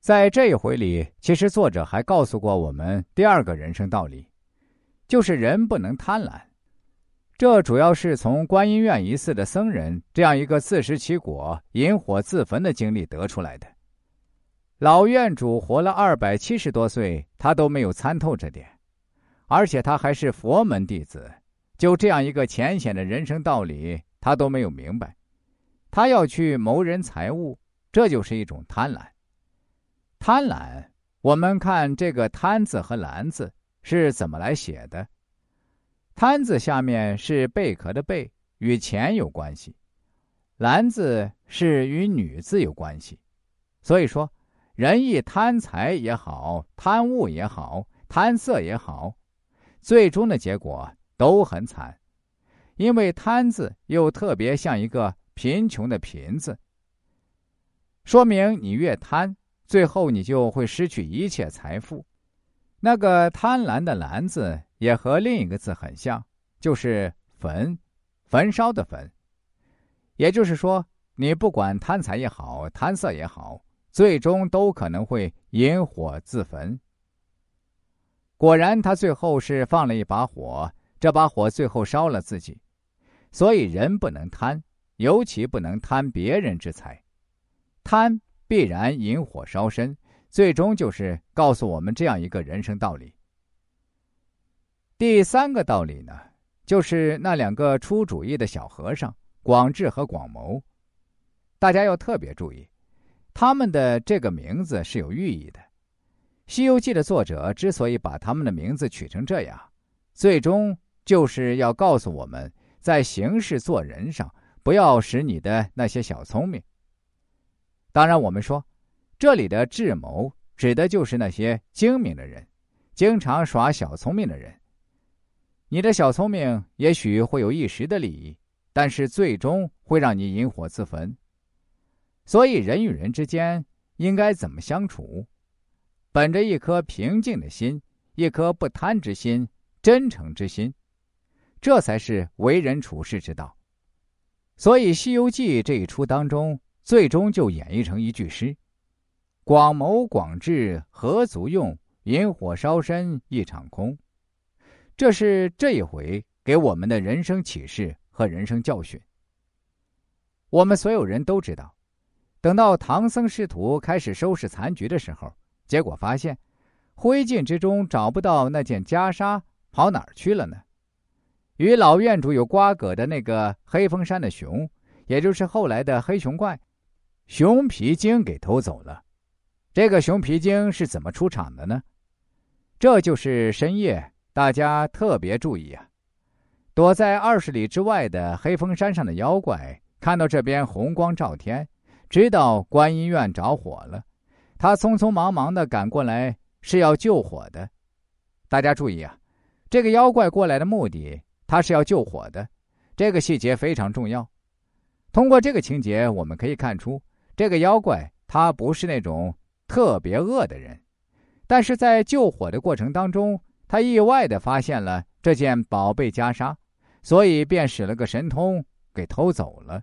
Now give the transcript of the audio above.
在这一回里，其实作者还告诉过我们第二个人生道理，就是人不能贪婪。这主要是从观音院一寺的僧人这样一个自食其果、引火自焚的经历得出来的。老院主活了二百七十多岁，他都没有参透这点，而且他还是佛门弟子，就这样一个浅显的人生道理，他都没有明白。他要去谋人财物，这就是一种贪婪。贪婪，我们看这个“贪”字和“婪”字是怎么来写的？“贪”字下面是贝壳的“贝”，与钱有关系；“婪”字是与女字有关系。所以说，人一贪财也好，贪物也好，贪色也好，最终的结果都很惨，因为“贪”字又特别像一个贫穷的“贫”字，说明你越贪。最后，你就会失去一切财富。那个贪婪的“婪”字也和另一个字很像，就是“焚”，焚烧的“焚”。也就是说，你不管贪财也好，贪色也好，最终都可能会引火自焚。果然，他最后是放了一把火，这把火最后烧了自己。所以，人不能贪，尤其不能贪别人之财，贪。必然引火烧身，最终就是告诉我们这样一个人生道理。第三个道理呢，就是那两个出主意的小和尚广智和广谋，大家要特别注意，他们的这个名字是有寓意的。《西游记》的作者之所以把他们的名字取成这样，最终就是要告诉我们在行事做人上，不要使你的那些小聪明。当然，我们说，这里的智谋指的就是那些精明的人，经常耍小聪明的人。你的小聪明也许会有一时的利益，但是最终会让你引火自焚。所以，人与人之间应该怎么相处？本着一颗平静的心，一颗不贪之心，真诚之心，这才是为人处世之道。所以，《西游记》这一出当中。最终就演绎成一句诗：“广谋广智何足用，引火烧身一场空。”这是这一回给我们的人生启示和人生教训。我们所有人都知道，等到唐僧师徒开始收拾残局的时候，结果发现灰烬之中找不到那件袈裟，跑哪儿去了呢？与老院主有瓜葛的那个黑风山的熊，也就是后来的黑熊怪。熊皮筋给偷走了，这个熊皮筋是怎么出场的呢？这就是深夜，大家特别注意啊！躲在二十里之外的黑风山上的妖怪，看到这边红光照天，知道观音院着火了，他匆匆忙忙的赶过来，是要救火的。大家注意啊，这个妖怪过来的目的，他是要救火的，这个细节非常重要。通过这个情节，我们可以看出。这个妖怪他不是那种特别恶的人，但是在救火的过程当中，他意外的发现了这件宝贝袈裟，所以便使了个神通给偷走了。